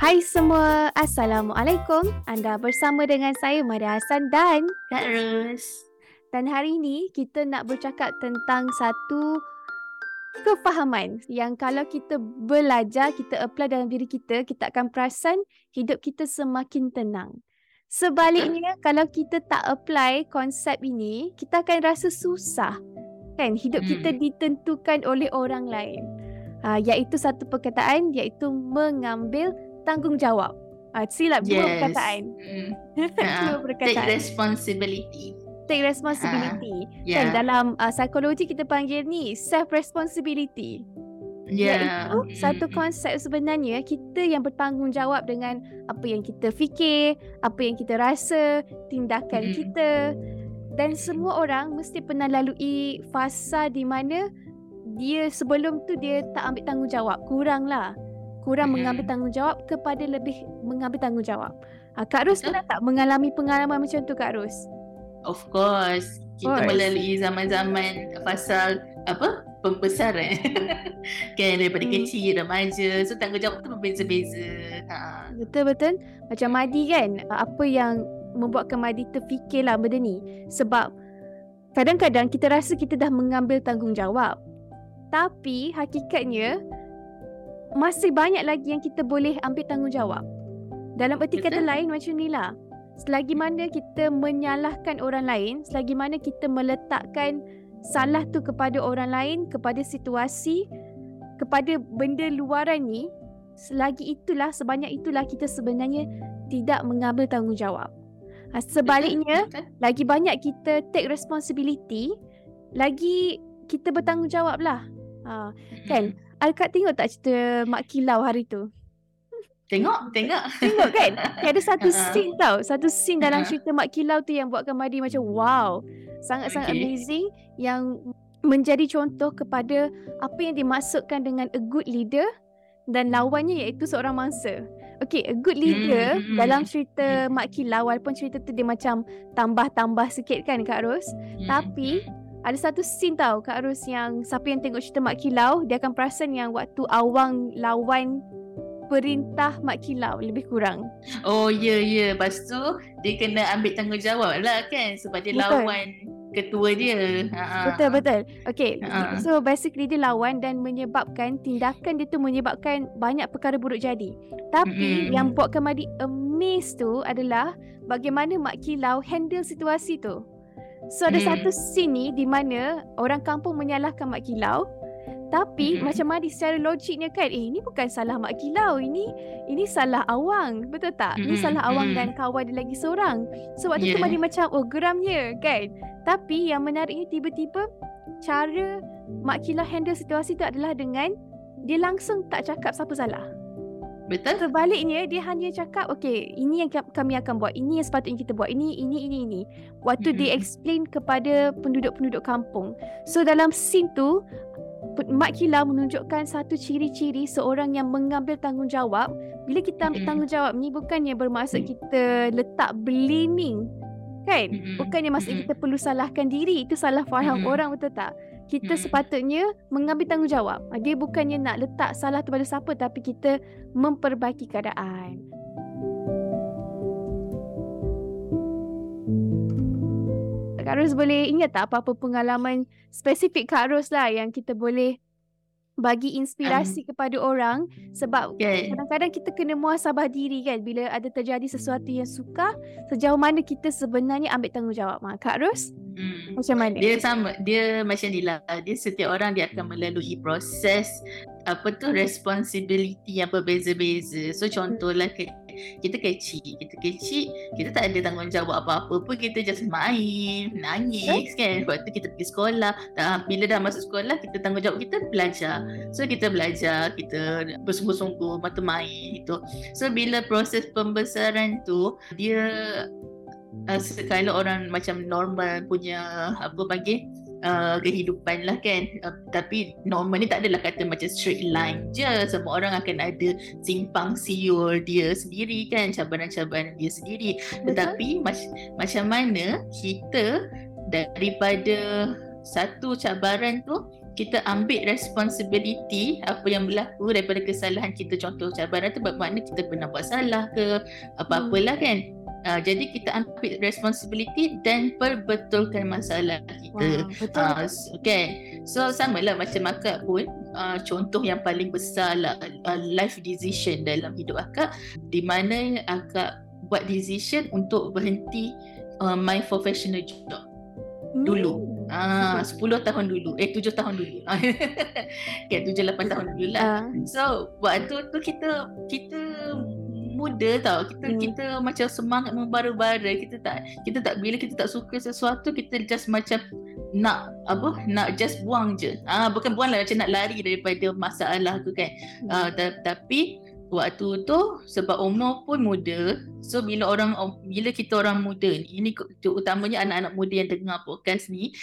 Hai semua, Assalamualaikum. Anda bersama dengan saya Maria Hassan dan Kak Ros. dan hari ini kita nak bercakap tentang satu kefahaman yang kalau kita belajar, kita apply dalam diri kita, kita akan perasan hidup kita semakin tenang. Sebaliknya, kalau kita tak apply konsep ini, kita akan rasa susah. Kan? Hidup kita Hmm. ditentukan oleh orang lain. Ha, iaitu satu perkataan, iaitu mengambil tanggungjawab. Ha, silap dua Yes. perkataan. Mm. dua Ah, Take perkataan. responsibility. Take responsibility. Kan Yeah. dalam uh, psikologi kita panggil ni self responsibility. Yeah. Iaitu satu Mm, mm. konsep sebenarnya kita yang bertanggungjawab dengan apa yang kita fikir, apa yang kita rasa, tindakan Mm. kita. Dan semua orang mesti pernah lalui fasa di mana dia sebelum tu dia tak ambil tanggungjawab, kurang lah. Kurang Mm. mengambil tanggungjawab kepada lebih mengambil tanggungjawab. Ha, Kak Ros Betul. pernah tak mengalami pengalaman macam tu Kak Ros? Of course. Kita Course. melalui zaman-zaman fasa apa? Pembesaran. kan daripada Hmm. kecil, remaja. So tanggungjawab tu berbeza-beza. Ha. Betul-betul. Macam Madi kan, apa yang membuatkan Madi terfikirlah benda ni. Sebab kadang-kadang kita rasa kita dah mengambil tanggungjawab. Tapi hakikatnya masih banyak lagi yang kita boleh ambil tanggungjawab. Dalam erti kata Betul. lain macam ni lah. Selagi mana kita menyalahkan orang lain, selagi mana kita meletakkan salah tu kepada orang lain, kepada situasi, kepada benda luaran ni, selagi itulah, sebanyak itulah kita sebenarnya tidak mengambil tanggungjawab. Ha, sebaliknya, Betul. lagi banyak kita take responsibility, lagi kita bertanggungjawab lah. Ha, kan? Alkat tengok tak cerita Mak Kilau hari tu? Tengok, tengok. Tengok kan? Dia ada satu Ha-ha. scene tau. Satu scene dalam Ha-ha. cerita Mak Kilau tu yang buatkan Madi macam wow. Sangat-sangat Okay. amazing yang menjadi contoh kepada apa yang dimaksudkan dengan a good leader dan lawannya iaitu seorang mangsa. Okay, a good leader Hmm, hmm, dalam hmm. cerita Mak Kilau walaupun cerita tu dia macam tambah-tambah sikit kan Kak Ros. Mm, Tapi. Ada satu scene tau Kak Ros yang siapa yang tengok cerita Mak Kilau dia akan perasan yang waktu Awang lawan perintah Mak Kilau lebih kurang. Oh ya ya Lepas tu Dia kena ambil tanggungjawab lah kan Sebab dia Betul. lawan Ketua dia ha, Betul betul. Okay, Ha. so basically dia lawan dan menyebabkan tindakan dia tu menyebabkan banyak perkara buruk jadi. Tapi Mm-mm. yang buatkan Madi amazed tu adalah bagaimana Mak Kilau handle situasi tu. So ada Mm. satu scene ni di mana orang kampung menyalahkan Mak Kilau tapi Mm-mm. macam Madi secara logiknya kan eh ini bukan salah Mak Kilau ini ini salah Awang betul tak? Ini Mm-mm. salah Awang Mm. dan kawan dia lagi seorang. So waktu tu Yeah. Madi macam oh geramnya kan. Tapi yang menariknya tiba-tiba cara Mak Kilau handle situasi tu adalah dengan dia langsung tak cakap siapa salah. Betul Sebaliknya dia hanya cakap okay ini yang ka- kami akan buat ini yang sepatutnya kita buat ini ini ini ini. Waktu dia explain kepada penduduk-penduduk kampung. So dalam scene tu Mak Kilau menunjukkan satu ciri-ciri seorang yang mengambil tanggungjawab. Bila kita ambil tanggungjawab ni bukannya bermaksud kita letak blaming. Kan? Bukannya maksud kita perlu salahkan diri. Itu salah faham orang betul tak? Kita Mm-mm. sepatutnya mengambil tanggungjawab. Ah, Dia bukannya nak letak salah tu pada siapa tapi kita memperbaiki keadaan. Kak Ros boleh ingat tak apa-apa pengalaman spesifik Kak Ros lah yang kita boleh bagi inspirasi kepada orang sebab Kan kadang-kadang kita kena muasabah diri kan. Bila ada terjadi sesuatu yang suka sejauh mana kita sebenarnya ambil tanggungjawab. Ha, Kak Ros Mm. macam mana? Dia sama Dia macam ni lah. Dia setiap orang Dia akan melalui proses Apa tu Responsibility yang berbeza-beza. So contohlah ke, kita kecil kita kecil kita tak ada tanggungjawab apa-apa pun kita just main nangis kan. Waktu kita pergi sekolah. Tak, bila dah masuk sekolah kita tanggungjawab kita belajar. So kita belajar kita bersungguh-sungguh mata main itu so bila proses pembesaran tu dia uh, sekali orang macam normal punya apa panggil uh, kehidupan lah kan. Uh, tapi normal ni tak adalah kata macam straight line je. Semua orang akan ada simpang siur dia sendiri kan cabaran-cabaran dia sendiri. Tetapi mac- macam mana kita daripada satu cabaran tu kita ambil responsibility apa yang berlaku daripada kesalahan kita. Contoh cabaran tu bermakna kita pernah buat salah ke apa-apalah kan Uh, jadi kita ambil responsibility dan perbetulkan masalah kita. Wow, betul. Uh, okay. So sama lah macam akak pun uh, contoh yang paling besar lah uh, life decision dalam hidup akak di mana akak buat decision untuk berhenti uh, my professional job dulu. Ah, 10 tahun dulu. Eh 7 tahun dulu. okay, 7 8 tahun dulu lah. Ah, So waktu tu kita kita muda tau. Kita Hmm. kita macam semangat membara-bara. Kita tak kita tak bila kita tak suka sesuatu kita just macam nak apa nak just buang je. Ah bukan buang lah macam nak lari daripada masalah tu kan. Ah, ta- tapi waktu tu sebab umur pun muda so bila orang bila kita orang muda ni ini utamanya anak-anak muda yang dengar podcast ni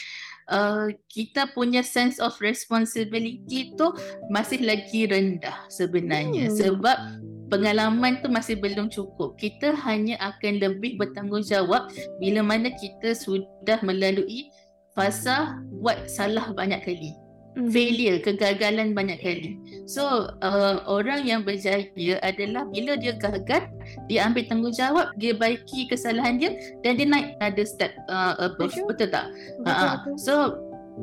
uh, kita punya sense of responsibility tu masih lagi rendah sebenarnya. Hmm. sebab pengalaman tu masih belum cukup. Kita hanya akan lebih bertanggungjawab bila mana kita sudah melalui fasa buat salah banyak kali. mhm. Failure, kegagalan banyak kali. So, uh, orang yang berjaya adalah bila dia gagal, dia ambil tanggungjawab, dia baiki kesalahan dia dan dia naik ada step uh, above. Betul. Betul tak? Betul, betul. So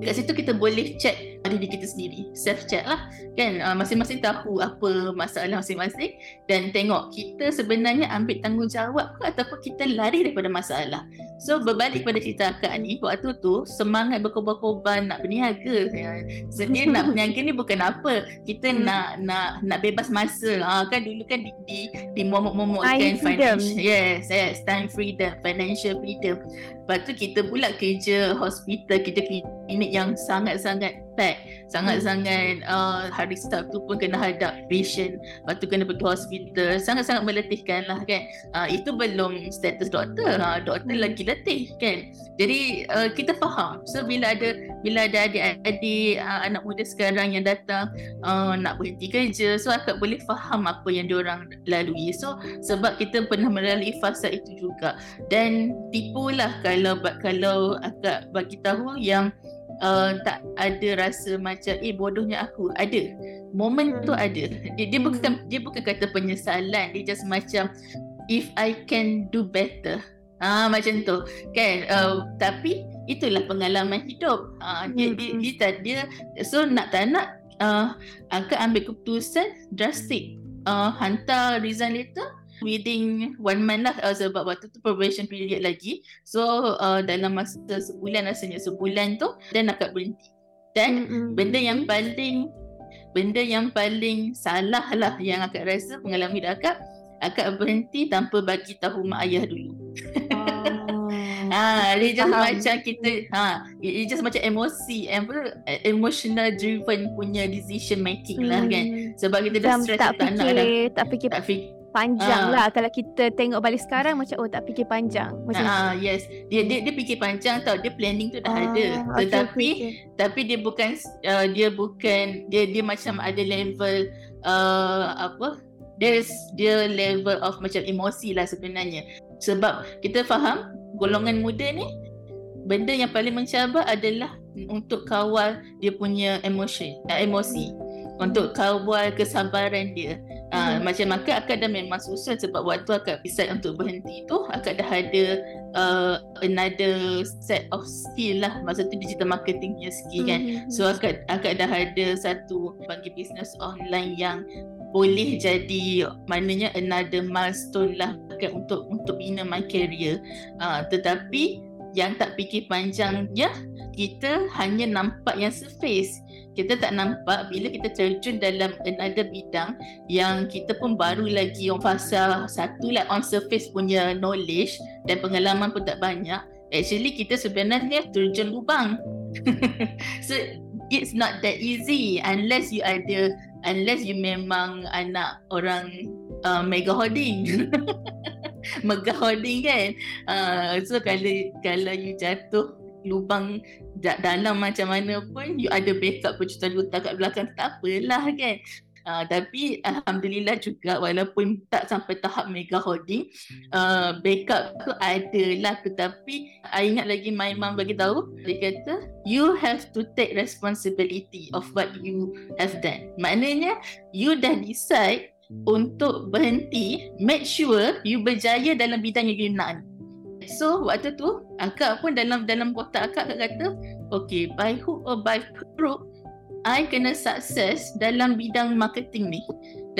kat situ kita boleh check diri kita sendiri, self check lah kan uh, masing-masing tahu apa masalah masing-masing dan tengok kita sebenarnya ambil tanggungjawab ke ataupun kita lari daripada masalah. So berbalik pada cerita akak ni waktu tu semangat berkorban-korban nak berniaga. Ya, Sebenarnya nak berniaga ni bukan apa. Kita Hmm. nak nak nak bebas masa. Ha, kan dulu kan di di, di momok-momokkan Time freedom. financial. Yes, yes, time freedom, financial freedom. Lepas tu kita pula kerja hospital, kita klinik yang sangat-sangat pack. Sangat-sangat uh, hari Sabtu pun kena hadap patient. Lepas tu kena pergi hospital. Sangat-sangat meletihkan lah kan. Uh, itu belum status doktor. Ha, doktor lagi letih kan. Jadi uh, kita faham. So bila ada bila ada adik-adik uh, anak muda sekarang yang datang uh, nak berhenti kerja. So akak boleh faham apa yang diorang lalui. So sebab kita pernah melalui fasa itu juga. Dan tipulah kalau kalau akak bagi tahu yang uh, tak ada rasa macam eh bodohnya aku. Ada. Momen tu Hmm. ada. Dia, dia bukan dia bukan kata penyesalan. Dia just macam if I can do better. Ah macam tu. Kan? Uh, tapi itulah pengalaman hidup. Ah dia, dia, Hmm. dia, tak dia so nak tak nak uh, akak ambil keputusan drastic uh, hantar resign letter within one month lah uh, sebab waktu tu probation period lagi so uh, dalam masa sebulan rasanya sebulan tu dan akak berhenti dan Mm-mm. benda yang paling benda yang paling salah lah yang akak rasa pengalaman hidup akak akak berhenti tanpa bagi tahu mak ayah dulu Oh. ha dia just Faham. macam kita ha it just macam emosi emotional driven punya decision making lah kan Hmm. sebab kita dah stress tak tak nak dah fikir, tak fikir tak fikir panjang Ah. lah. Kalau kita tengok balik sekarang macam oh tak fikir panjang. Macam Ah yes, dia dia dia fikir panjang tau. Dia planning tu dah Ah, ada. okey, Tetapi okey. tapi dia bukan uh, dia bukan dia dia macam ada level uh, apa? There's dia level of macam emosi lah sebenarnya. Sebab kita faham golongan muda ni benda yang paling mencabar adalah untuk kawal dia punya emosi, uh, emosi. Untuk kawal kesabaran dia. Uh. Macam akak, akak dah memang susah sebab waktu akak decide untuk berhenti tu, akak dah ada uh, another set of skill lah. Masa tu digital marketing punya skill kan. Mhm. So akak, akak dah ada satu bagi business online yang boleh jadi maknanya another milestone lah kan, untuk untuk bina my career. Uh, tetapi yang tak fikir panjangnya kita hanya nampak yang surface. Kita tak nampak bila kita terjun dalam another bidang yang kita pun baru lagi on fasa satu lah on surface punya knowledge dan pengalaman pun tak banyak. Actually kita sebenarnya terjun lubang. So it's not that easy unless you ada unless you memang anak orang uh, mega holding mega holding kan? Uh, so kalau kalau you jatuh lubang dalam macam mana pun you ada backup pencutan hutang kat belakang tak apalah kan. Uh, tapi Alhamdulillah juga walaupun tak sampai tahap mega holding uh, backup tu ada lah tetapi I ingat lagi my mom bagi tahu dia kata you have to take responsibility of what you have done. Maknanya you dah decide untuk berhenti make sure you berjaya dalam bidang yang you nak So waktu tu akak pun dalam dalam kotak akak akak kata okay by hook or by crook I kena sukses dalam bidang marketing ni.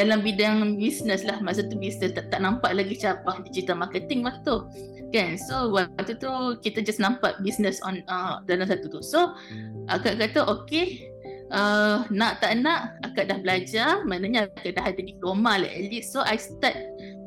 Dalam bidang bisnes lah masa tu bisnes tak, tak nampak lagi cabang digital marketing waktu tu kan? So waktu tu kita just nampak bisnes on uh, dalam satu tu. So akak kata okay uh, nak tak nak akak dah belajar maknanya akak dah ada diploma lah at least. So I start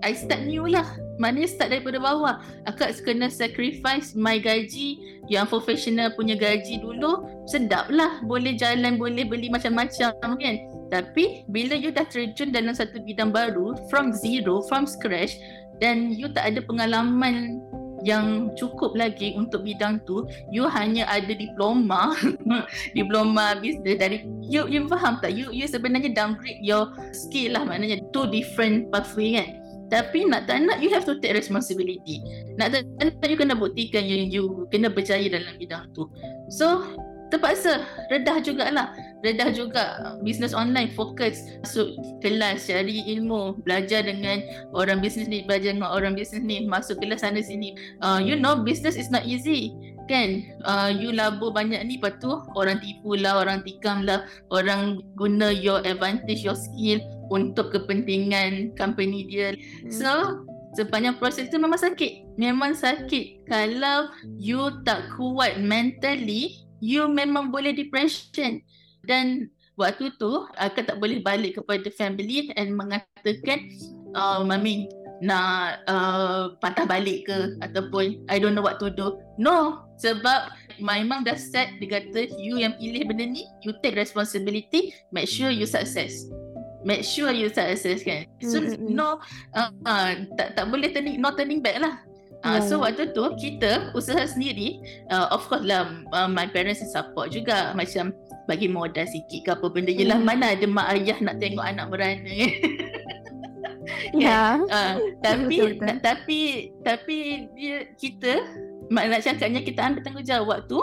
I start new lah. Maknanya start daripada bawah. Akak kena sacrifice my gaji. Yang professional punya gaji dulu Sedap lah. Boleh jalan Boleh beli macam-macam kan? Tapi Bila you dah terjun dalam satu bidang baru From zero From scratch Dan you tak ada pengalaman yang cukup lagi untuk bidang tu you hanya ada diploma diploma bisnes dari you you faham tak? You you sebenarnya downgrade your skill lah. Maknanya two different pathway kan tapi nak tak nak you have to take responsibility. Nak tak nak you kena buktikan you, you kena berjaya dalam bidang tu. So terpaksa. Redah jugalah. Redah juga bisnes online fokus. Masuk kelas cari ilmu belajar dengan orang bisnes ni belajar dengan orang bisnes ni. Masuk kelas sana sini. Uh, you know business is not easy kan? Uh, you labur banyak ni lepas tu orang tipu lah orang tikam lah. Orang guna your advantage your skill untuk kepentingan company dia. Hmm. So, sepanjang proses tu memang sakit. Memang sakit. Kalau you tak kuat mentally, you memang boleh depression. Dan waktu tu, aku tak boleh balik kepada family and mengatakan, uh, Mami, nak uh, patah balik ke ataupun I don't know what to do. No, sebab my mom dah set dia kata you yang pilih benda ni, you take responsibility, make sure you success make sure you success kan so mm-hmm. no uh, uh, tak tak boleh turning no turning back lah Uh, yeah. So waktu tu kita usaha sendiri uh, Of course lah uh, My parents support juga Macam bagi modal sikit ke apa benda Yelah mm. mana ada mak ayah nak tengok anak merana Ya yeah. uh, Tapi betul, Tapi Tapi dia, Kita Nak cakapnya kita ambil tanggungjawab tu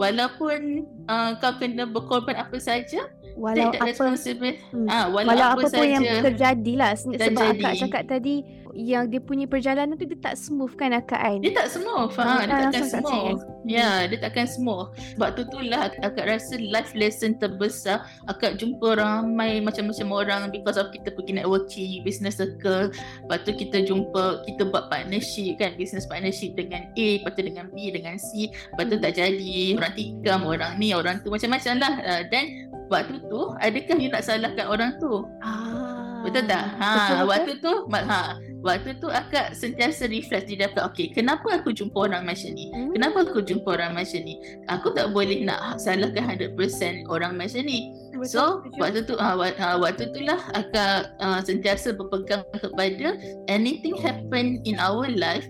Walaupun uh, Kau kena berkorban apa saja walau apa hmm, ah, walau, walau apa, apa pun yang terjadi lah sebab terjadi. akak cakap tadi yang dia punya perjalanan tu dia tak smooth kan akak kan dia tak smooth ha, dia takkan smooth. ya dia takkan smooth. Sebab tu tu lah akak rasa life lesson terbesar. Akak jumpa ramai macam-macam orang because of kita pergi networking business circle. Lepas tu kita jumpa kita buat partnership kan. Business partnership dengan A lepas tu dengan B dengan C. Lepas tu tak jadi. Orang tikam orang ni orang tu macam-macam lah. Uh, dan waktu tu adakah you nak salahkan orang tu? Ah, betul tak? Ha betul, waktu tu ha waktu tu akak sentiasa reflect di dalam okey kenapa aku jumpa orang macam ni? Hmm? kenapa aku jumpa orang macam ni? Aku tak boleh nak salahkan 100% orang macam ni. So waktu tu uh, waktu tu lah akak uh, sentiasa berpegang kepada anything happen in our life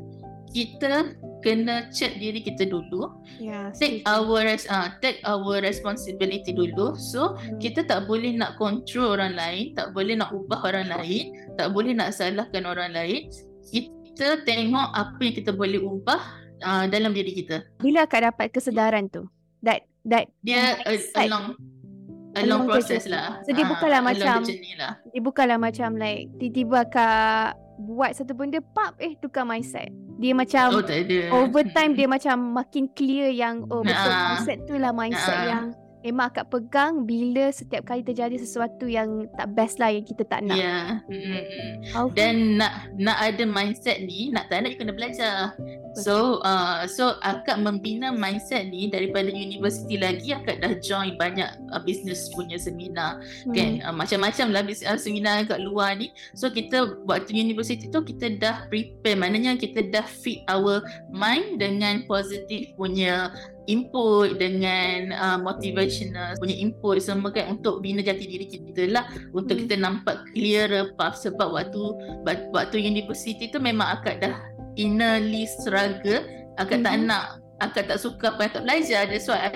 kita kena check diri kita dulu. Yeah, take our uh, take our responsibility dulu. So hmm. kita tak boleh nak control orang lain, tak boleh nak ubah orang lain, tak boleh nak salahkan orang lain. Kita tengok apa yang kita boleh ubah uh, dalam diri kita. Bila akak dapat kesedaran tu? That that dia uh, along a long process lah. So dia bukanlah uh, macam lah. dia bukanlah macam like tiba-tiba akak buat satu benda pap eh tukar mindset dia macam oh, over time dia macam makin clear yang oh betul nah. mindset tu lah mindset nah. yang memang akak pegang bila setiap kali terjadi sesuatu yang tak best lah yang kita tak nak. Ya. Yeah. Mm-hmm. Dan nak nak ada mindset ni, nak tak nak you kena belajar. So uh, so akak membina mindset ni daripada universiti lagi akak dah join banyak uh, business punya seminar hmm. kan uh, macam-macam lah business, uh, seminar kat luar ni. So kita waktu universiti tu kita dah prepare maknanya kita dah fit our mind dengan positif punya input dengan uh, motivational punya input semua kan untuk bina jati diri kita lah. Untuk hmm. kita nampak clearer path sebab waktu waktu universiti tu memang akak dah innerly struggle. Akak mm-hmm. tak nak akak tak suka apa yang akak belajar. That's why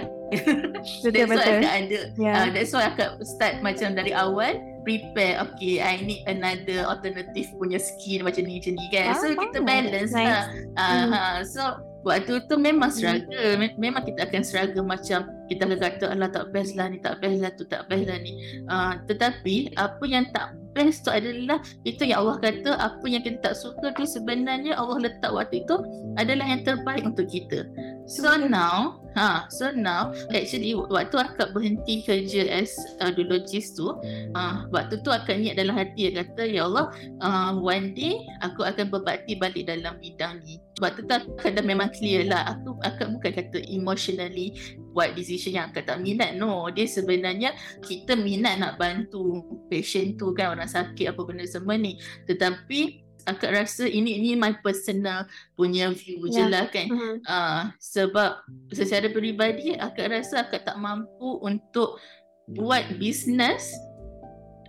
that's why akak ada yeah. uh, that's why akak start macam dari awal prepare okay I need another alternative punya skill macam ni macam ni kan. Ah, so kita balance nice. lah uh, so waktu tu memang mhm. struggle memang kita akan struggle macam kita akan kata Allah tak best lah ni tak best lah tu tak best lah ni uh, tetapi apa yang tak best tu adalah itu yang Allah kata apa yang kita tak suka tu sebenarnya Allah letak waktu itu adalah yang terbaik untuk kita. So now, ha, so now actually waktu akak berhenti kerja as audiologist tu, uh, waktu tu akak niat dalam hati kata ya Allah, uh, one day aku akan berbakti balik dalam bidang ni. Waktu tu akak dah memang clear lah. Aku akak bukan kata emotionally buat decision yang akak tak minat. No, dia sebenarnya kita minat nak bantu patient tu kan orang sakit apa benda semua ni. Tetapi akak rasa ini ini my personal punya view yeah. je ya. lah kan uh-huh. uh, sebab secara peribadi akak rasa akak tak mampu untuk buat bisnes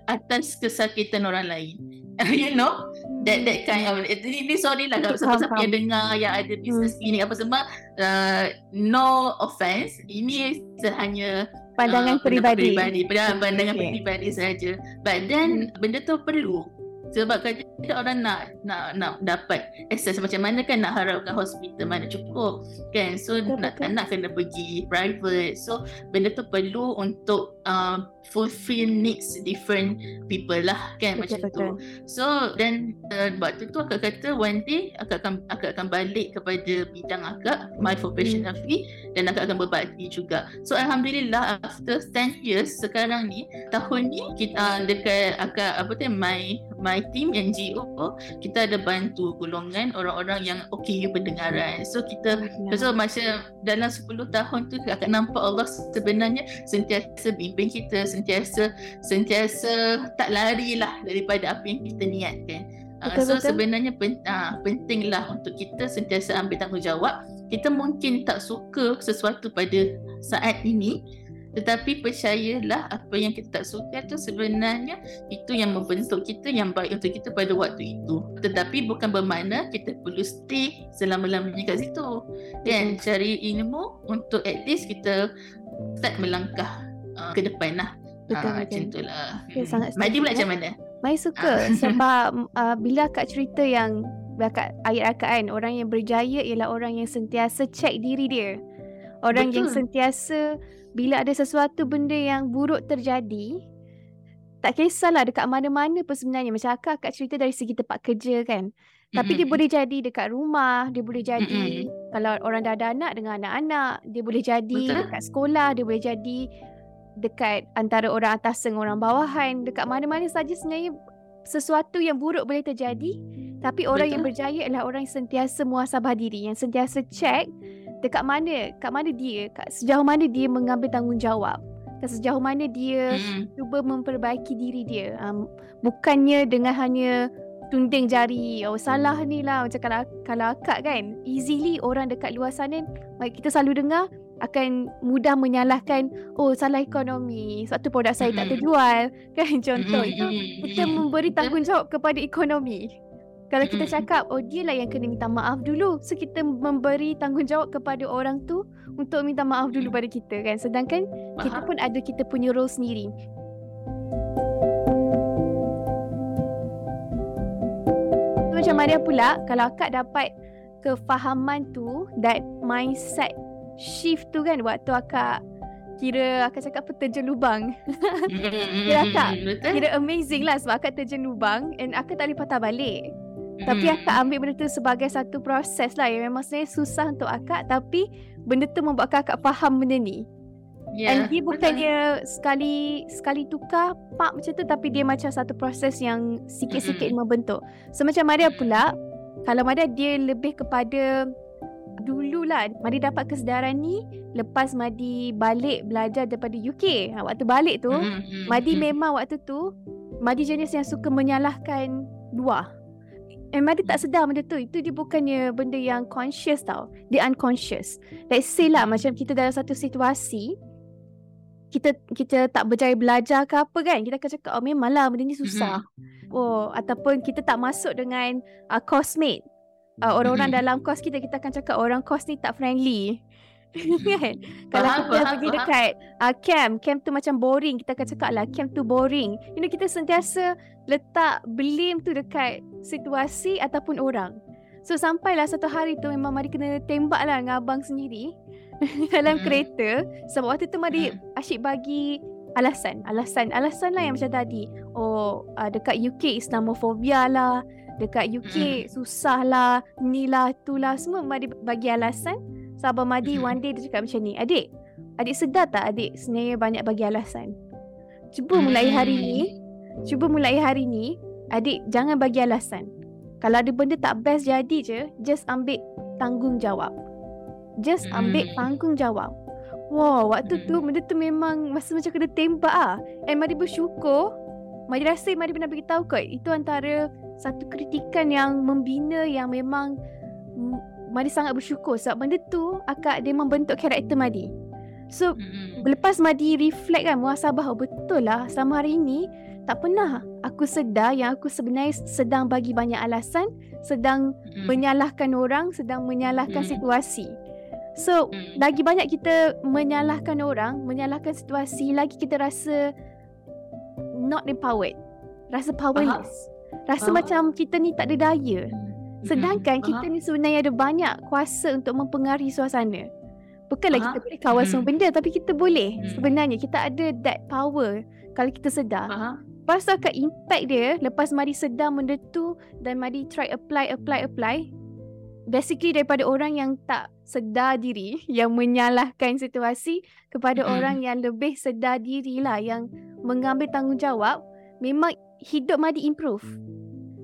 atas kesakitan orang lain you know that that kind of ini, ini sorry lah kalau siapa-siapa yang dengar yang ada bisnes hmm. ini apa semua uh, no offense ini hanya pandangan uh, peribadi peribadi pandangan okay. peribadi saja but then hmm. benda tu perlu sebab kan orang nak nak nak dapat access. Macam mana kan nak harapkan hospital mana cukup kan? So betul, nak betul. nak kena pergi private. So benda tu perlu untuk uh, fulfill needs different people lah kan betul, macam betul. tu so dan uh, waktu tu akak kata one day akak akan akak akan balik kepada bidang akak my professional hmm. fee dan akak akan berbakti juga so alhamdulillah after 10 years sekarang ni tahun ni kita uh, dekat akak apa tu my my team NGO kita ada bantu golongan orang-orang yang okay pendengaran so kita ya. so masa dalam 10 tahun tu akan nampak Allah sebenarnya sentiasa bimbing kita sentiasa sentiasa tak lari lah daripada apa yang kita niatkan uh, so betul. sebenarnya pen, uh, pentinglah untuk kita sentiasa ambil tanggungjawab kita mungkin tak suka sesuatu pada saat ini tetapi percayalah apa yang kita tak suka tu sebenarnya itu yang membentuk kita yang baik untuk kita pada waktu itu. Tetapi bukan bermakna kita perlu stay selama-lamanya kat situ. Dan cari ilmu untuk at least kita start melangkah uh, ke depan lah. Betul, uh, macam tu lah. Sangat Madi pula macam mana? Mai suka uh. sebab uh, bila akak cerita yang akak, ayat akak kan orang yang berjaya ialah orang yang sentiasa check diri dia. Orang Betul. yang sentiasa bila ada sesuatu benda yang buruk terjadi, tak kisahlah dekat mana-mana pun sebenarnya. Macam akak, akak cerita dari segi tempat kerja kan. Tapi mm-hmm. dia boleh jadi dekat rumah, dia boleh jadi mm-hmm. kalau orang dah ada anak dengan anak-anak, dia boleh jadi Betul. dekat sekolah, dia boleh jadi dekat antara orang atas dengan orang bawahan, dekat mana-mana saja sebenarnya sesuatu yang buruk boleh terjadi. Tapi orang Betul. yang berjaya adalah orang yang sentiasa muasabah diri, yang sentiasa check dekat mana kat mana dia kat sejauh mana dia mengambil tanggungjawab kat sejauh mana dia mm. cuba memperbaiki diri dia um, bukannya dengan hanya tunding jari oh salah ni lah macam kalau kalau akak kan easily orang dekat luar sana kita selalu dengar akan mudah menyalahkan oh salah ekonomi satu produk saya tak terjual kan contoh itu kita memberi tanggungjawab kepada ekonomi kalau kita cakap, oh dia lah yang kena minta maaf dulu. So kita memberi tanggungjawab kepada orang tu untuk minta maaf dulu pada kita kan. Sedangkan Faham. kita pun ada kita punya role sendiri. Macam Maria pula, kalau akak dapat kefahaman tu, that mindset shift tu kan waktu akak kira akak cakap apa terjun lubang. kira akak, kira amazing lah sebab akak terjun lubang and akak tak boleh patah balik. Tapi akak ambil benda tu sebagai satu proses lah yang memang sebenarnya susah untuk akak tapi benda tu membuat akak faham benda ni. Yeah. And dia bukannya sekali sekali tukar pak macam tu tapi dia macam satu proses yang sikit-sikit mm-hmm. membentuk. So macam Maria pula, kalau Maria dia lebih kepada dululah Madi dapat kesedaran ni lepas Madi balik belajar daripada UK. Ha, waktu balik tu, Mm, mm, Madi mm. memang waktu tu Madi jenis yang suka menyalahkan luar. And Madi tak sedar benda tu. Itu dia bukannya benda yang conscious tau. Dia unconscious. Let's say lah macam kita dalam satu situasi kita kita tak berjaya belajar ke apa kan kita akan cakap oh memanglah benda ni susah oh ataupun kita tak masuk dengan uh, coursemate uh, orang-orang dalam course kita kita akan cakap orang course ni tak friendly. Kan? Kalau Faham, kita faham, pergi faham. dekat uh, camp camp tu macam boring. Kita akan cakap lah camp tu boring. You know kita sentiasa letak blame tu dekat situasi ataupun orang. So sampailah satu hari tu memang mari kena tembak lah dengan abang sendiri dalam Mm. kereta. Sebab waktu tu mari Mm. asyik bagi alasan. Alasan alasan lah yang macam tadi. Oh uh, dekat UK Islamophobia lah dekat UK susah lah ni lah tu lah semua mari bagi alasan Sabar Madi Mm. one day dia cakap macam ni adik adik sedar tak adik sebenarnya banyak bagi alasan cuba mulai hari ni Hmm. cuba mulai hari ni adik jangan bagi alasan kalau ada benda tak best jadi je just ambil tanggungjawab just ambil Hmm. tanggungjawab Wow, waktu tu Hmm. benda tu memang masa macam kena tembak ah. And Mari bersyukur. Mari rasa Mari pernah beritahu kot. Itu antara satu kritikan yang membina yang memang Mari sangat bersyukur sebab benda tu akak dia membentuk karakter Madi. So, Mm, mm. lepas Madi reflect kan muhasabah oh, betul lah selama hari ni tak pernah aku sedar yang aku sebenarnya sedang bagi banyak alasan, sedang Mm. menyalahkan orang, sedang menyalahkan Hmm. situasi. So, Mm. lagi banyak kita menyalahkan orang, menyalahkan situasi, lagi kita rasa not empowered. Rasa powerless. Rasa Faham. macam kita ni tak ada daya. Sedangkan Mm, kita ni sebenarnya ada banyak kuasa untuk mempengaruhi suasana. Bukanlah kita Faham. boleh kawal semua Mm. benda tapi kita boleh. Mm. Sebenarnya kita ada that power kalau kita sedar. Lepas tu akan impact dia lepas Madi sedar benda tu dan Madi try apply, apply, apply. Basically daripada orang yang tak sedar diri, yang menyalahkan situasi kepada Mm-mm. orang yang lebih sedar diri lah, yang mengambil tanggungjawab, memang hidup Madi improve.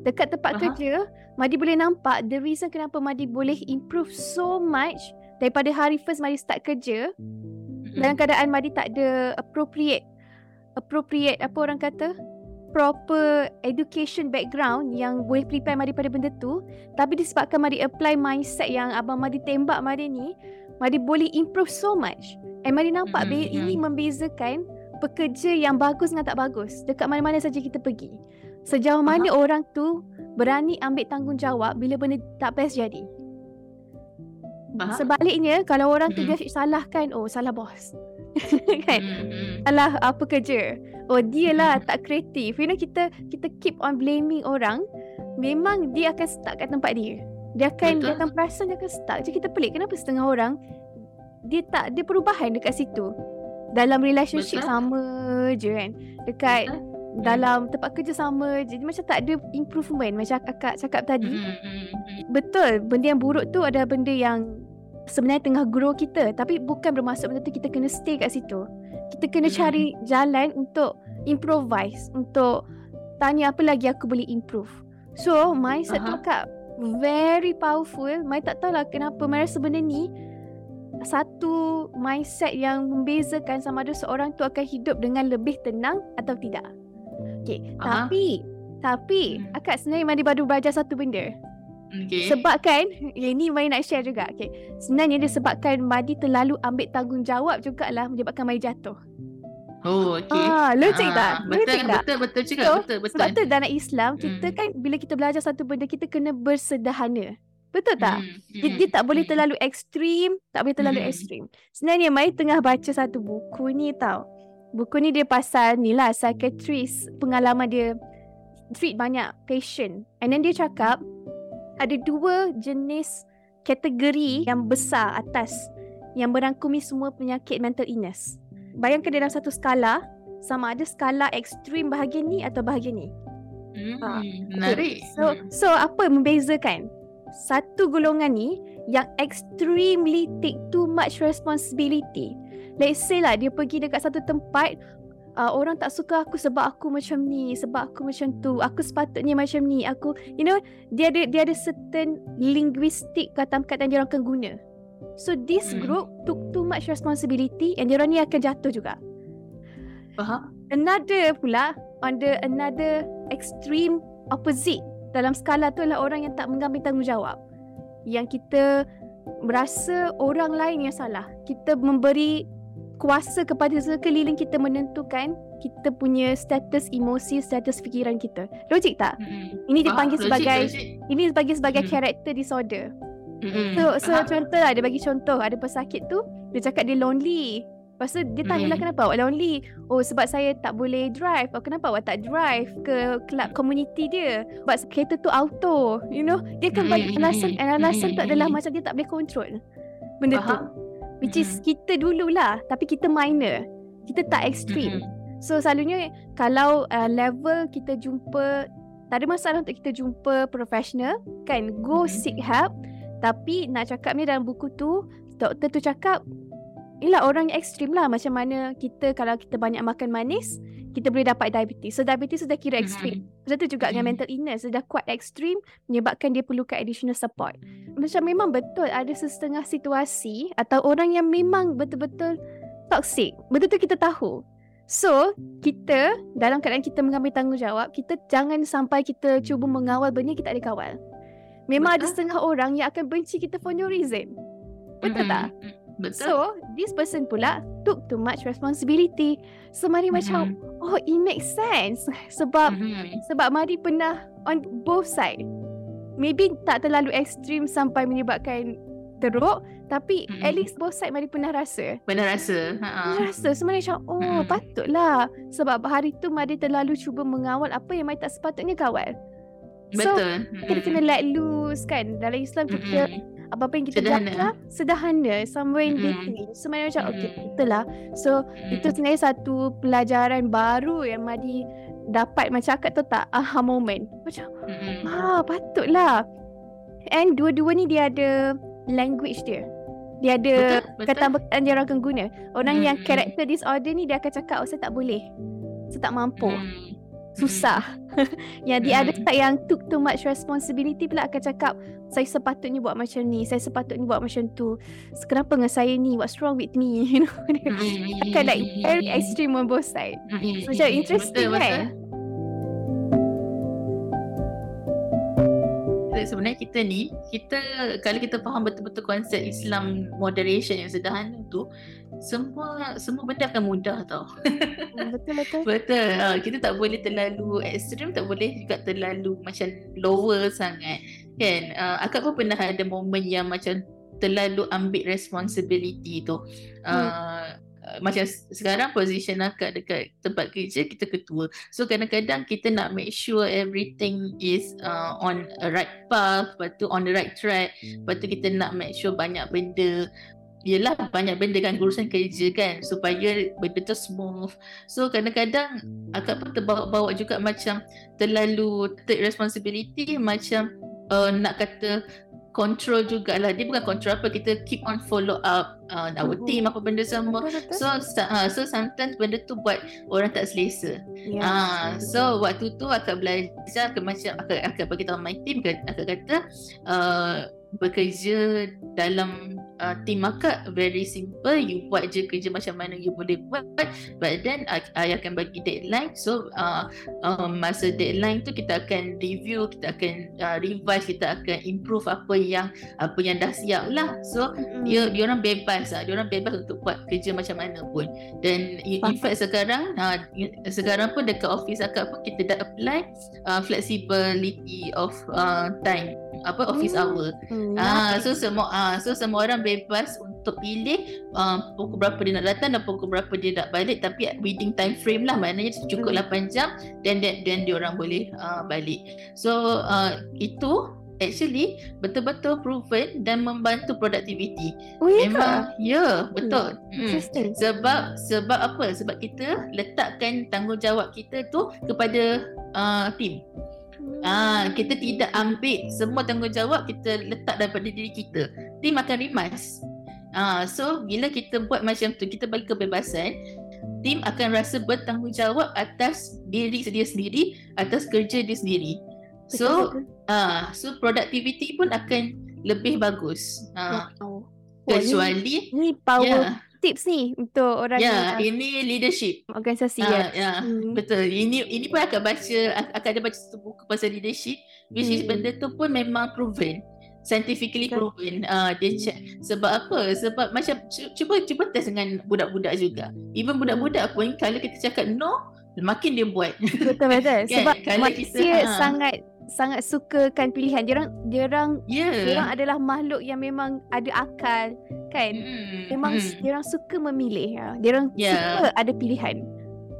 Dekat tempat Faham. kerja, Madi boleh nampak the reason kenapa Madi boleh improve so much daripada hari first Madi start kerja, Mm, dalam keadaan Madi tak ada appropriate appropriate apa orang kata? Proper education background yang boleh prepare Madi pada benda tu. Tapi disebabkan Madi apply mindset yang abang Madi tembak Madi ni Madi boleh improve so much. And Madi nampak Mm, be- mm. ini membezakan pekerja yang bagus dengan tak bagus. Dekat mana-mana saja kita pergi sejauh mana orang tu berani ambil tanggungjawab bila benda tak best jadi Faham? sebaliknya kalau orang tu just salahkan oh salah bos kan salah apa kerja. Oh dia lah tak kreatif. You know kita kita keep on blaming orang. Memang dia akan stuck kat tempat dia. Dia akan dia Betul. akan perasan dia akan stuck. Jadi kita pelik kenapa setengah orang dia tak dia perubahan dekat situ. Dalam relationship Betul. sama je kan. Dekat Betul. Dalam tempat kerja sama je. Dia macam tak ada improvement macam akak cakap tadi. Mm, mm, mm. Betul, benda yang buruk tu adalah benda yang sebenarnya tengah grow kita tapi bukan bermaksud benda tu kita kena stay kat situ. Kita kena cari jalan untuk improvise, untuk tanya apa lagi aku boleh improve. So, mindset tu Faham. kak very powerful. Mai tak tahulah kenapa Mai rasa benda ni satu mindset yang membezakan sama ada seorang tu akan hidup dengan lebih tenang atau tidak. Okay, Faham. tapi tapi Hmm. akak sebenarnya Madi baru belajar satu benda. Okay. Sebabkan Yang ni Mai nak share juga okay. Sebenarnya dia sebabkan Madi terlalu ambil tanggungjawab jugalah Menyebabkan Mai jatuh Oh, okay. Ah, logik tak? betul, Logik tak? betul, betul juga. So, betul, betul. Sebab tu dalam Islam Kita Hmm. kan Bila kita belajar satu benda Kita kena bersederhana Betul tak? Mm, Dia, mm, dia tak boleh mm. terlalu ekstrim Tak boleh terlalu Hmm. ekstrim Sebenarnya Mai tengah baca satu buku ni tau Buku ni dia pasal ni lah Psychiatrist Pengalaman dia Treat banyak patient And then dia cakap Ada dua jenis Kategori yang besar atas Yang merangkumi semua penyakit mental illness Bayangkan dalam satu skala Sama ada skala ekstrim bahagian ni Atau bahagian ni Mm, Ah, menarik. So so apa yang membezakan? Satu golongan ni yang extremely take too much responsibility. Let's say lah dia pergi dekat satu tempat uh, orang tak suka aku sebab aku macam ni, sebab aku macam tu, aku sepatutnya macam ni, aku you know dia ada dia ada certain linguistic kata-kata yang dia orang akan guna. So this Hmm. group took too much responsibility and diorang ni akan jatuh juga. Faham? Another pula on the another extreme opposite dalam skala tu adalah orang yang tak mengambil tanggungjawab. Yang kita merasa orang lain yang salah. Kita memberi kuasa kepada sekeliling kita menentukan kita punya status emosi, status fikiran kita. Logik tak? Mm-mm. Ini dipanggil Logik, sebagai logik. ini dipanggil sebagai Hmm. character disorder. Mm-mm. So so Faham? contoh lah dia bagi contoh ada pesakit tu dia cakap dia lonely. Lepas tu dia tanya lah kenapa awak lonely? Oh sebab saya tak boleh drive. Oh kenapa awak tak drive ke club community dia? Sebab kereta tu auto. You know, dia kan bagi alasan alasan tu adalah macam dia tak boleh control benda tu. Which is kita dululah tapi kita minor. Kita tak extreme. Mm-mm. So selalunya kalau uh, level kita jumpa tak ada masalah untuk kita jumpa professional kan go Mhm. seek help tapi nak cakapnya dalam buku tu doktor tu cakap Yelah orang yang ekstrim lah macam mana kita kalau kita banyak makan manis kita boleh dapat diabetes. So diabetes sudah kira ekstrim. Macam tu juga dengan Mhm. mental illness sudah kuat ekstrim menyebabkan dia perlukan additional support. Macam memang betul ada setengah situasi atau orang yang memang betul-betul toxic. Betul-betul kita tahu. So, kita dalam keadaan kita mengambil tanggungjawab, kita jangan sampai kita cuba mengawal benda kita ada kawal. Memang ada Betul. setengah orang yang akan benci kita for no reason. Betul Mm-mm. tak? Betul. So, this person pula took too much responsibility. So, Mari macam, Mm-mm. oh it makes sense. Sebab Mm-mm. sebab Mari pernah on both side. Maybe tak terlalu ekstrim sampai menyebabkan teruk. Tapi Mm-mm. at least both side Mari pernah rasa. Pernah rasa. Ha. Pernah rasa sebenarnya macam, oh Mm. patutlah. Sebab hari tu Mari terlalu cuba mengawal apa yang Mari tak sepatutnya kawal. So, Betul. kita kena let loose kan. Dalam Islam kita apa-apa yang kita Sederhana. belajar sederhana somewhere in between so mana macam okay Mm-mm. itulah so Mm. itu sebenarnya satu pelajaran baru yang Madi dapat macam akak tahu tak aha moment macam Mm-mm. ah patutlah and dua-dua ni dia ada language dia dia ada betul. kata-kata dia orang akan guna orang yang Mm-mm. character disorder ni dia akan cakap oh saya tak boleh saya tak mampu Mm. Susah. yang the other Mm. side yang took too much responsibility pula akan cakap saya sepatutnya buat macam ni, saya sepatutnya buat macam tu. Kenapa dengan saya ni? What's wrong with me? You know. Mm. akan like very extreme on both side. Mm-mm. So, macam interesting Betul, kan? betul. Sebenarnya kita ni, kita kalau kita faham betul-betul konsep Islam moderation yang sederhana tu, semua semua benda akan mudah tau. betul betul. Betul. Uh, kita tak boleh terlalu ekstrim, tak boleh juga terlalu macam lower sangat. Kan? Uh, akak pun pernah ada momen yang macam terlalu ambil responsibility tu. Uh, uh, macam sekarang position akak dekat tempat kerja kita ketua. So kadang-kadang kita nak make sure everything is uh, on a right path, lepas tu on the right track. Lepas tu kita nak make sure banyak benda Yelah banyak benda kan urusan kerja kan supaya benda tu smooth. So kadang-kadang akak pun terbawa-bawa juga macam terlalu take responsibility macam uh, nak kata control jugalah. Dia bukan control apa kita keep on follow up uh, our Mhm. team apa benda semua. So uh, so sometimes benda tu buat orang tak selesa. Ya. Ah, so waktu tu akak belajar ke macam akak akak bagi tahu my team akak kata uh, bekerja dalam uh, team akak very simple. You buat je kerja macam mana you boleh buat. But then I, I akan bagi deadline. So uh, um, masa deadline tu kita akan review kita akan uh, revise kita akan improve apa yang apa yang dah siap lah. So Mm-mm. dia dia orang bebas lah. Dia orang bebas untuk buat kerja macam mana pun. Dan in, fact sekarang uh, sekarang pun dekat office akak pun kita dah apply uh, flexibility of uh, time apa office Hmm. hour. Hmm, Ah so semua ah so semua orang bebas untuk pilih uh, pukul berapa dia nak datang dan pukul berapa dia nak balik tapi within time frame lah maknanya cukup Hmm. 8 jam dan then, then dia orang boleh uh, balik. So uh, itu actually betul-betul proven dan membantu productivity. Oh ya ke? Memang ya betul. Hmm. Interesting. Sebab sebab apa? Sebab kita letakkan tanggungjawab kita tu kepada uh, team. Ah, kita tidak ambil semua tanggungjawab kita letak daripada diri kita. Team akan rimas. Ah, so bila kita buat macam tu, kita bagi kebebasan, team akan rasa bertanggungjawab atas diri dia sendiri, atas kerja dia sendiri. So, ah, so productivity pun akan lebih bagus. Ah, Wow. Wah, ni, Kecuali ni power ya, tips ni untuk orang ya, yang ini leadership. organisasi Ah, ya. ya, Hmm. betul. Ini ini pun akan baca akan ada baca satu buku pasal leadership which is Hmm. benda tu pun memang proven. Scientifically proven. Ah, dia check. Sebab apa? Sebab macam cu- cuba cuba test dengan budak-budak juga. Even budak-budak pun kalau kita cakap no, makin dia buat. Betul betul. Kan, Sebab kalau kita, manusia ha. Sangat sukakan pilihan. Dia orang dia orang Ya. dia orang adalah makhluk yang memang ada akal kan. Mm, Memang mm. dia orang suka memilih. Ha. Dia orang Ya. suka ada pilihan.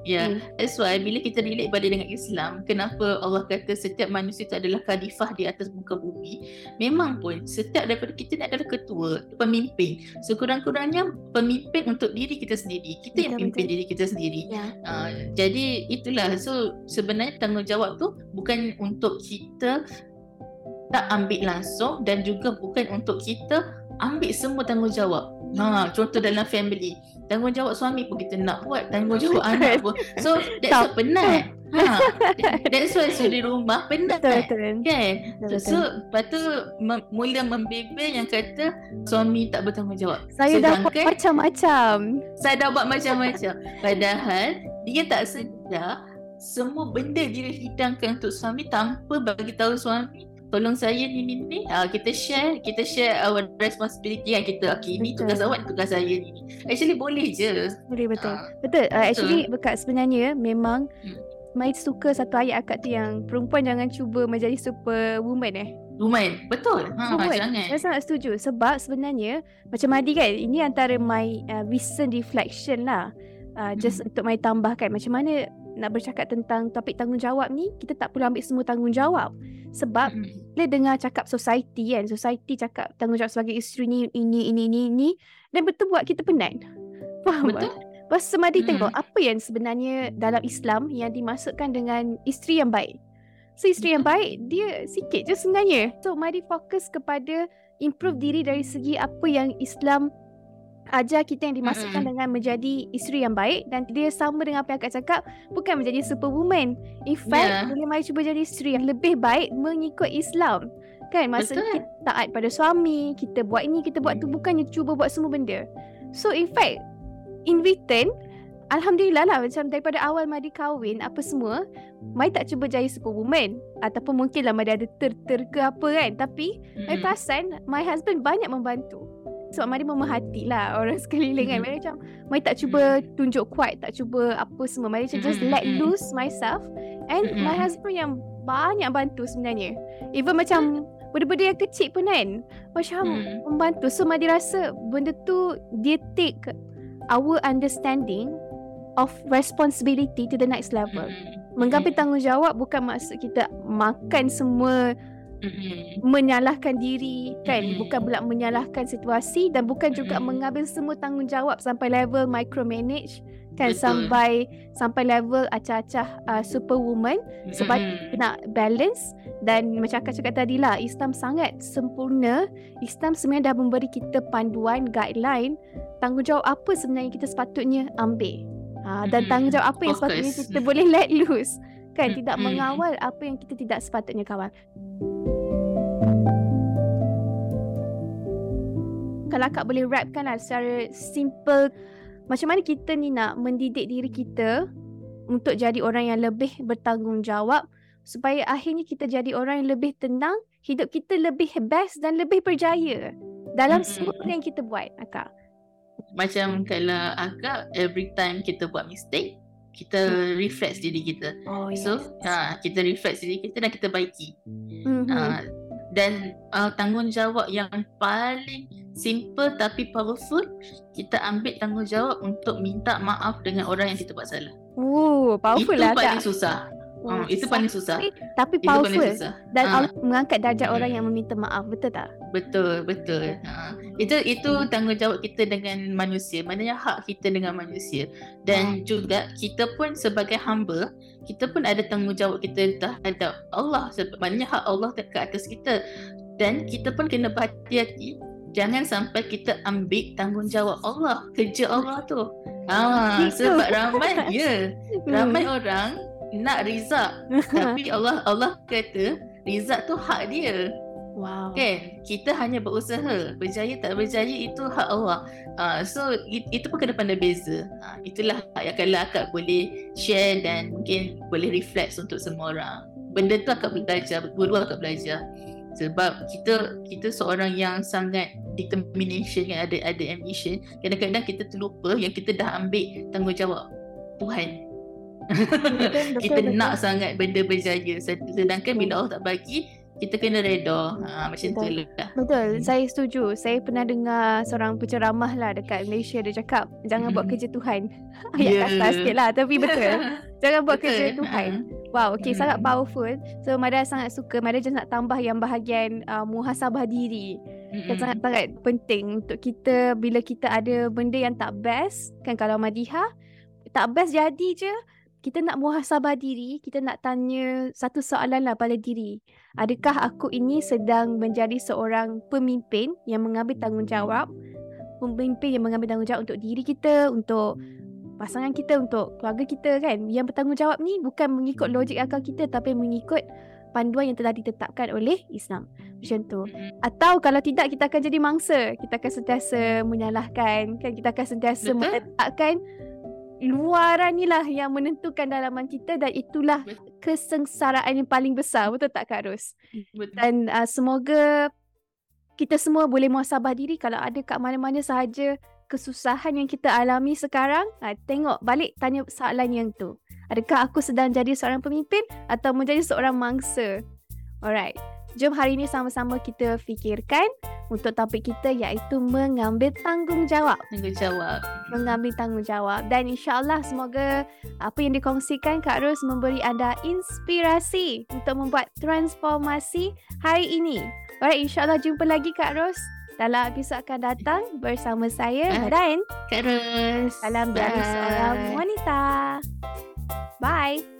Ya, Hmm. that's why bila kita relate balik dengan Islam, kenapa Allah kata setiap manusia itu adalah khalifah di atas muka bumi? Memang pun setiap daripada kita ni adalah ketua, pemimpin. Sekurang-kurangnya pemimpin untuk diri kita sendiri. Kita yang pimpin betul. diri kita sendiri. Ya. Uh, jadi itulah so sebenarnya tanggungjawab tu bukan untuk kita tak ambil langsung dan juga bukan untuk kita ambil semua tanggungjawab. Ha, contoh dalam family, tanggungjawab suami pun kita nak buat, tanggungjawab anak pun. So that's why penat. Ha, that's why suri rumah penat. Betul betul. Kan? Betul, So, lepas tu mem- mula membebel yang kata suami tak bertanggungjawab. Saya dah buat Sedangkan- macam-macam. saya dah buat macam-macam. Padahal dia tak sedar semua benda dia hidangkan untuk suami tanpa bagi tahu suami tolong saya ni ni ni uh, kita share kita share our responsibility kan kita okay ni Betul. tugas awak tugas saya ni ni actually boleh je Boleh betul. Ah, Betul. Uh, actually bekat sebenarnya memang Hmm. Mai suka satu ayat akad tu yang perempuan jangan cuba menjadi superwoman eh. woman betul ha Woman. jangan Saya sangat setuju sebab sebenarnya macam Madi kan ini antara my uh, recent reflection lah. Uh, just Hmm. untuk Mai tambahkan macam mana nak bercakap tentang topik tanggungjawab ni kita tak perlu ambil semua tanggungjawab. Sebab bila dengar cakap society kan, society cakap tanggungjawab sebagai isteri ni ini ini ini ini dan betul buat kita penat. Faham tak? betul Lepas Semadi Hmm. tengok apa yang sebenarnya dalam Islam yang dimaksudkan dengan isteri yang baik. So isteri yang baik dia sikit je sebenarnya. So Madi fokus kepada improve diri dari segi apa yang Islam ajar kita yang dimaksudkan Mm-mm. dengan menjadi isteri yang baik dan dia sama dengan apa yang akak cakap bukan menjadi superwoman. In fact, Yeah. bila Madi cuba jadi isteri yang lebih baik mengikut Islam. Kan maksudnya Betul. kita taat pada suami, kita buat ini, kita buat tu bukannya cuba buat semua benda. So in fact, in return Alhamdulillah lah macam daripada awal Madi kahwin apa semua Mai tak cuba jadi superwoman Ataupun mungkin lah Madi ada ter-ter ke apa kan Tapi Mai Mm, perasan my husband banyak membantu Sebab Madi memerhati lah orang sekeliling kan. Mhm. Madi macam Mai tak cuba tunjuk kuat Tak cuba apa semua. Madi macam just let mhm. loose myself. And my husband yang banyak bantu sebenarnya. Even macam benda-benda yang kecil pun kan Macam mm, membantu. So Madi rasa benda tu dia take our understanding of responsibility to the next level. mm, tanggungjawab bukan maksud kita makan semua mm, mm. menyalahkan diri kan Mm-mm. bukan pula menyalahkan situasi dan bukan juga Mm-mm. mengambil semua tanggungjawab sampai level micromanage kan Betul. sampai sampai level acah-acah uh, superwoman sebab nak balance dan macam akak cakap tadi lah Islam sangat sempurna Islam sebenarnya dah memberi kita panduan guideline tanggungjawab apa sebenarnya kita sepatutnya ambil ha, dan tanggungjawab apa yang sepatutnya kita boleh let loose kan? Tidak mengawal apa yang kita tidak sepatutnya kawal. Kalau akak boleh rapkan lah secara simple macam mana kita ni nak mendidik diri kita untuk jadi orang yang lebih bertanggungjawab supaya akhirnya kita jadi orang yang lebih tenang, hidup kita lebih best dan lebih berjaya dalam semua yang kita buat, akak. Macam kalau agak every time kita buat mistake, kita refresh diri kita. Oh, So, ha, kita refresh diri kita dan kita baiki. mm-hmm. Ha, dan uh, tanggungjawab yang paling simple tapi powerful, kita ambil tanggungjawab untuk minta maaf dengan orang yang kita buat salah. Oh, powerful itu lah paling akak. susah. Oh, Ha, itu paling susah. Tapi, tapi Itu paling powerful. susah. Dan Ah. Allah mengangkat darjat orang Mm-mm. yang meminta maaf, betul tak? Betul, betul. Ha. Itu itu tanggungjawab kita dengan manusia. Maknanya hak kita dengan manusia. Dan juga kita pun sebagai hamba, kita pun ada tanggungjawab kita terhadap Allah. Sebab maknanya hak Allah dekat atas kita. Dan kita pun kena berhati-hati. Jangan sampai kita ambil tanggungjawab Allah, kerja Allah tu. Ah, sebab ramai ya, ramai Hmm. orang nak rizak tapi Allah Allah kata rizak tu hak dia. Wow. Kan? Kita hanya berusaha. Berjaya tak berjaya itu hak Allah. Uh, so it, itu pun kena pandai beza. Uh, itulah yang kalau akak boleh share dan mungkin boleh reflect untuk semua orang. Benda tu akak belajar, guru akak belajar. Sebab kita kita seorang yang sangat determination yang ada ada ambition. Kadang-kadang kita terlupa yang kita dah ambil tanggungjawab Tuhan. Betul, kita betul, nak betul. sangat benda berjaya. Sedangkan bila Allah tak bagi, kita kena reda. Ha, macam tu lah. Betul, Hmm. saya setuju. Saya pernah dengar seorang penceramah lah dekat Malaysia dia cakap, jangan buat Mm. kerja Tuhan. Ayat Ya. kasar sikit lah tapi betul. Jangan buat kerja Betul. Tuhan. Ha. Wow, okay, Mm. sangat powerful. So Mada sangat suka. Mada just nak tambah yang bahagian uh, muhasabah diri. Dan Mm-mm. sangat-sangat penting untuk kita bila kita ada benda yang tak best. Kan kalau Madiha, tak best jadi je. Kita nak muhasabah diri, kita nak tanya satu soalan lah pada diri. Adakah aku ini sedang menjadi seorang pemimpin yang mengambil tanggungjawab? Pemimpin yang mengambil tanggungjawab untuk diri kita, untuk pasangan kita, untuk keluarga kita kan? Yang bertanggungjawab ni bukan mengikut logik akal kita tapi mengikut panduan yang telah ditetapkan oleh Islam. Macam tu. Atau kalau tidak kita akan jadi mangsa. Kita akan sentiasa menyalahkan kan kita akan sentiasa Betul. meletakkan luaran ni lah yang menentukan dalaman kita dan itulah Betul. kesengsaraan yang paling besar. Betul tak Kak Ros? Betul. Dan uh, semoga kita semua boleh muhasabah diri kalau ada kat mana-mana sahaja kesusahan yang kita alami sekarang, uh, tengok balik tanya soalan yang tu. Adakah aku sedang jadi seorang pemimpin atau menjadi seorang mangsa? Alright. Jom hari ini sama-sama kita fikirkan untuk topik kita iaitu mengambil tanggungjawab. Tanggungjawab. Mengambil tanggungjawab. Dan insyaAllah semoga apa yang dikongsikan Kak Ros memberi anda inspirasi untuk membuat transformasi hari ini. Alright, insyaAllah jumpa lagi Kak Ros dalam episod akan datang bersama saya dan Kak Ros. dalam Dialog Seorang. Wanita. Bye.